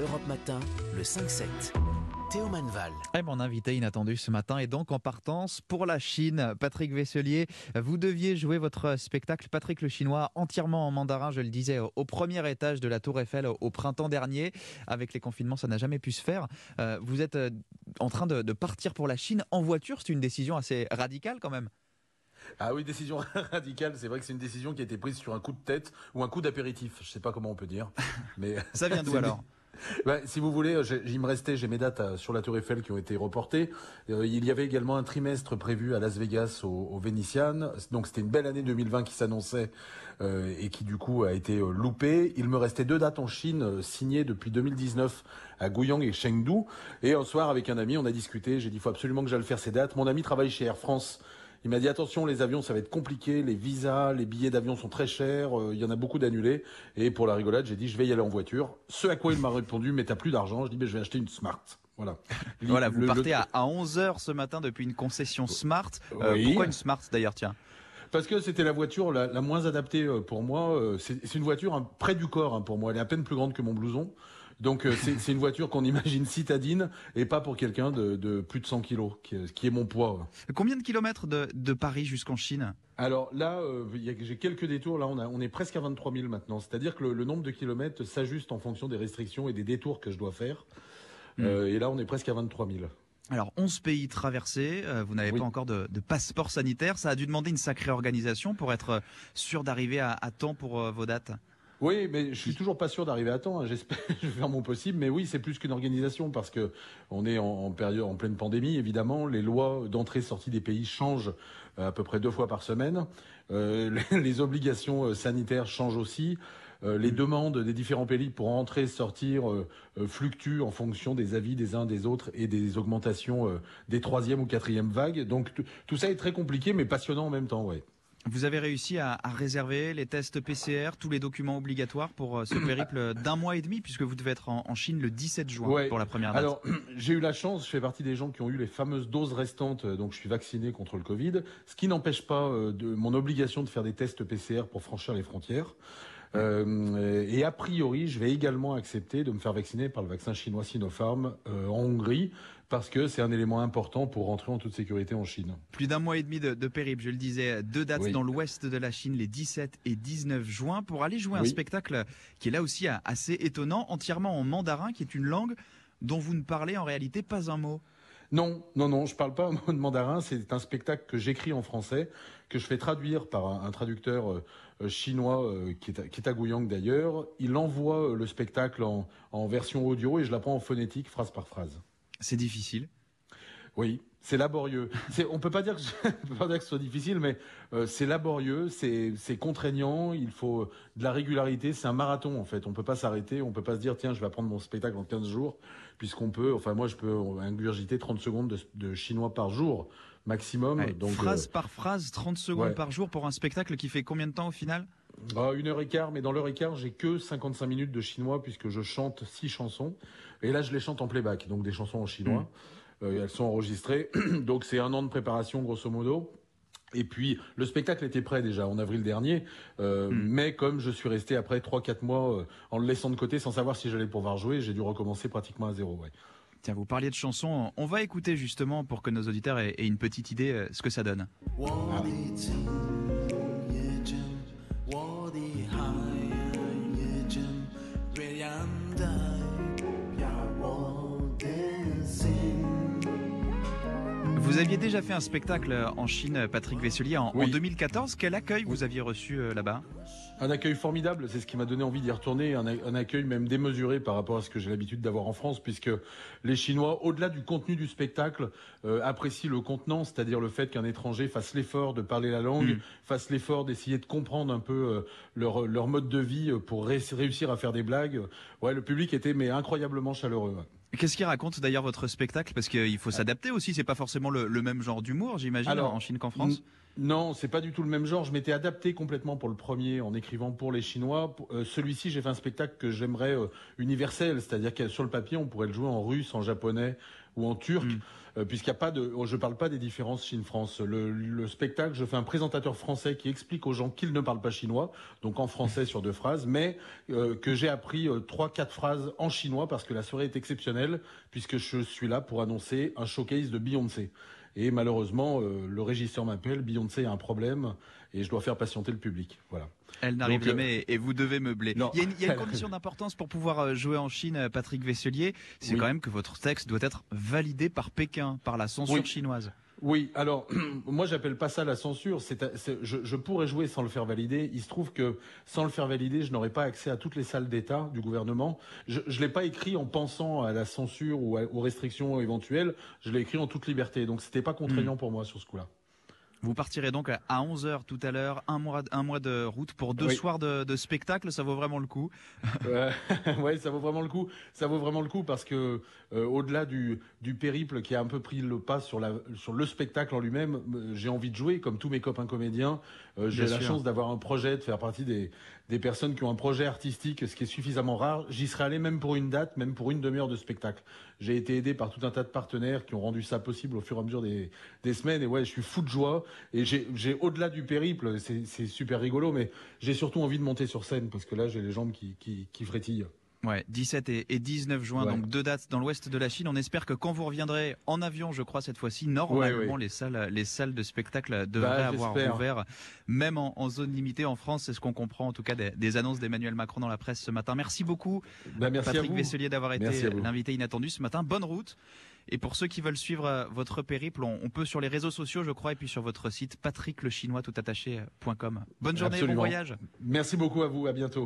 Europe Matin, le 5-7. Théo Manval. Et mon invité inattendu ce matin est donc en partance pour la Chine. Patrick Vesselier, vous deviez jouer votre spectacle Patrick le Chinois entièrement en mandarin, je le disais, au premier étage de la Tour Eiffel au printemps dernier. Avec les confinements, ça n'a jamais pu se faire. Euh, vous êtes euh, en train de, partir pour la Chine en voiture. C'est une décision assez radicale quand même. Ah oui, décision radicale. C'est vrai que c'est une décision qui a été prise sur un coup de tête ou un coup d'apéritif. Je ne sais pas comment on peut dire. Mais ça vient d'où alors? Bah, si vous voulez, il me restait, j'ai mes dates euh, sur la Tour Eiffel qui ont été reportées. Euh, il y avait également un trimestre prévu à Las Vegas au, au Venetian. Donc c'était une belle année 2020 qui s'annonçait euh, et qui du coup a été loupée. Il me restait deux dates en Chine signées depuis 2019 à Guiyang et Chengdu. Et un soir avec un ami, on a discuté. J'ai dit, il faut absolument que j'aille faire ces dates. Mon ami travaille chez Air France. Il m'a dit attention, les avions, ça va être compliqué, les visas, les billets d'avion sont très chers, euh, il y en a beaucoup d'annulés. Et pour la rigolade, j'ai dit je vais y aller en voiture. Ce à quoi il m'a répondu mais t'as plus d'argent. Je dis mais je vais acheter une Smart. Voilà. voilà, vous partez à 11h ce matin depuis une concession Smart. Euh, pourquoi une Smart d'ailleurs, tiens? Parce que c'était la voiture la, moins adaptée euh, pour moi. C'est une voiture près du corps hein, pour moi. Elle est à peine plus grande que mon blouson. Donc euh, c'est une voiture qu'on imagine citadine et pas pour quelqu'un de, plus de 100 kilos, qui, est mon poids. Combien de kilomètres de, Paris jusqu'en Chine? Alors là, euh, j'ai quelques détours. Là, on, est presque à 23 000 maintenant. C'est-à-dire que le, nombre de kilomètres s'ajuste en fonction des restrictions et des détours que je dois faire. Hmm. Euh, et là, on est presque à 23 000. Alors, 11 pays traversés, vous n'avez pas encore de, passeport sanitaire. Ça a dû demander une sacrée organisation pour être sûr d'arriver à, temps pour vos dates? Oui, mais je suis toujours pas sûr d'arriver à temps. Hein. J'espère, je vais faire mon possible, mais oui, c'est plus qu'une organisation parce que on est en, période, en pleine pandémie, évidemment. Les lois d'entrée-sortie des pays changent euh, à peu près deux fois par semaine. Euh, les, obligations euh, sanitaires changent aussi. les demandes des différents pays pour entrer, sortir fluctuent en fonction des avis des uns des autres et des augmentations des troisième ou quatrième vagues. Donc tout ça est très compliqué, mais passionnant en même temps, ouais. Vous avez réussi à, réserver les tests PCR, tous les documents obligatoires pour euh, ce périple d'un mois et demi, puisque vous devez être en, Chine le 17 juin pour la première date. Alors, j'ai eu la chance, je fais partie des gens qui ont eu les fameuses doses restantes, euh, donc je suis vacciné contre le Covid, ce qui n'empêche pas euh, de mon obligation de faire des tests PCR pour franchir les frontières. Et a priori, je vais également accepter de me faire vacciner par le vaccin chinois Sinopharm en Hongrie parce que c'est un élément important pour rentrer en toute sécurité en Chine. Plus d'un mois et demi de, périple, je le disais, deux dates dans l'ouest de la Chine, les 17 et 19 juin, pour aller jouer un spectacle qui est là aussi assez étonnant, entièrement en mandarin, qui est une langue dont vous ne parlez en réalité pas un mot. Non, non, non, je parle pas de mandarin. C'est un spectacle que j'écris en français, que je fais traduire par un, traducteur euh, euh, chinois euh, qui, est à, qui, d'ailleurs. Il envoie le spectacle en version audio et je l'apprends en phonétique, phrase par phrase. C'est difficile. Oui, c'est laborieux. on peut pas dire que peut pas dire que ce soit difficile, mais euh, c'est laborieux, c'est contraignant. Il faut de la régularité. C'est un marathon en fait. On peut pas s'arrêter. On peut pas se dire tiens, je vais apprendre mon spectacle en 15 jours, puisqu'on peut. Enfin moi, je peux ingurgiter 30 secondes de, chinois par jour maximum. donc phrase euh, par phrase, 30 secondes par jour pour un spectacle qui fait combien de temps au final? Bah, une heure et quart, mais dans l'heure et quart, j'ai que 55 minutes de chinois puisque je chante six chansons. Et là, je les chante en playback, donc des chansons en chinois. Mm. Euh, elles sont enregistrées, donc c'est un an de préparation grosso modo. Et puis le spectacle était prêt déjà en avril dernier, euh, mm. mais comme je suis resté après 3-4 mois euh, en le laissant de côté sans savoir si j'allais pouvoir jouer, j'ai dû recommencer pratiquement à zéro. Ouais. Tiens, vous parliez de chansons, on va écouter justement pour que nos auditeurs aient, une petite idée ce que ça donne. Ah. Vous aviez déjà fait un spectacle en Chine, Patrick Vesselier, en, 2014. Quel accueil vous aviez reçu euh, là-bas? Un accueil formidable, c'est ce qui m'a donné envie d'y retourner, un, accueil même démesuré par rapport à ce que j'ai l'habitude d'avoir en France, puisque les Chinois, au-delà du contenu du spectacle, euh, apprécient le contenant, c'est-à-dire le fait qu'un étranger fasse l'effort de parler la langue, mm. fasse l'effort d'essayer de comprendre un peu euh, leur, leur mode de vie pour réussir à faire des blagues. Ouais, le public était mais incroyablement chaleureux. Qu'est-ce qui raconte d'ailleurs votre spectacle? Parce qu'il faut s'adapter aussi, c'est pas forcément le, même genre d'humour, j'imagine, en Chine qu'en France? Non, c'est pas du tout le même genre. Je m'étais adapté complètement pour le premier en écrivant pour les Chinois. Euh, celui-ci, j'ai fait un spectacle que j'aimerais euh, universel, c'est-à-dire que sur le papier, on pourrait le jouer en russe, en japonais ou en turc, mm. euh, puisqu'il n'y a pas de. Oh, je parle pas des différences Chine-France. Le, spectacle, je fais un présentateur français qui explique aux gens qu'il ne parle pas chinois, donc en français sur deux phrases, mais que j'ai appris trois, quatre phrases en chinois parce que la soirée est exceptionnelle, puisque je suis là pour annoncer un showcase de Beyoncé. Et malheureusement, euh, le régisseur m'appelle, Beyoncé a un problème et je dois faire patienter le public. Voilà. Elle n'arrive euh, jamais et vous devez meubler. Il y, a une, condition d'importance pour pouvoir euh, jouer en Chine, Patrick Vesselier, c'est quand même que votre texte doit être validé par Pékin, par la censure chinoise. Oui, alors moi j'appelle pas ça la censure. je, pourrais jouer sans le faire valider. Il se trouve que sans le faire valider, je n'aurais pas accès à toutes les salles d'État du gouvernement. Je ne l'ai pas écrit en pensant à la censure ou aux restrictions éventuelles. Je l'ai écrit en toute liberté. Donc c'était pas contraignant hmm. pour moi sur ce coup-là. Vous partirez donc à 11h tout à l'heure, un mois, un mois de route pour deux soirs de, spectacle, ça vaut vraiment le coup. ouais, ça vaut vraiment le coup. Ça vaut vraiment le coup parce que euh, au-delà du, périple qui a un peu pris le pas sur, le spectacle en lui-même, euh, j'ai envie de jouer comme tous mes copains comédiens. Euh, j'ai la chance d'avoir un projet, de faire partie des, des personnes qui ont un projet artistique, ce qui est suffisamment rare. J'y serais allé même pour une date, même pour une demi-heure de spectacle. J'ai été aidé par tout un tas de partenaires qui ont rendu ça possible au fur et à mesure des, semaines. Et ouais, je suis fou de joie. Et j'ai au-delà du périple, c'est super rigolo, mais j'ai surtout envie de monter sur scène parce que là, j'ai les jambes qui, qui, qui frétillent. Ouais, 17 et 19 juin, donc deux dates dans l'ouest de la Chine. On espère que quand vous reviendrez en avion, je crois cette fois-ci, normalement les salles, les salles de spectacle devraient bah, avoir ouvert, même en, zone limitée en France. C'est ce qu'on comprend en tout cas des, annonces d'Emmanuel Macron dans la presse ce matin. Merci beaucoup, bah, Patrick Vesselier, d'avoir été l'invité inattendu ce matin. Bonne route. Et pour ceux qui veulent suivre euh, votre périple, on, peut sur les réseaux sociaux, je crois, et puis sur votre site patricklechinois attaché.com. Bonne journée, bon voyage. Merci beaucoup à vous, à bientôt.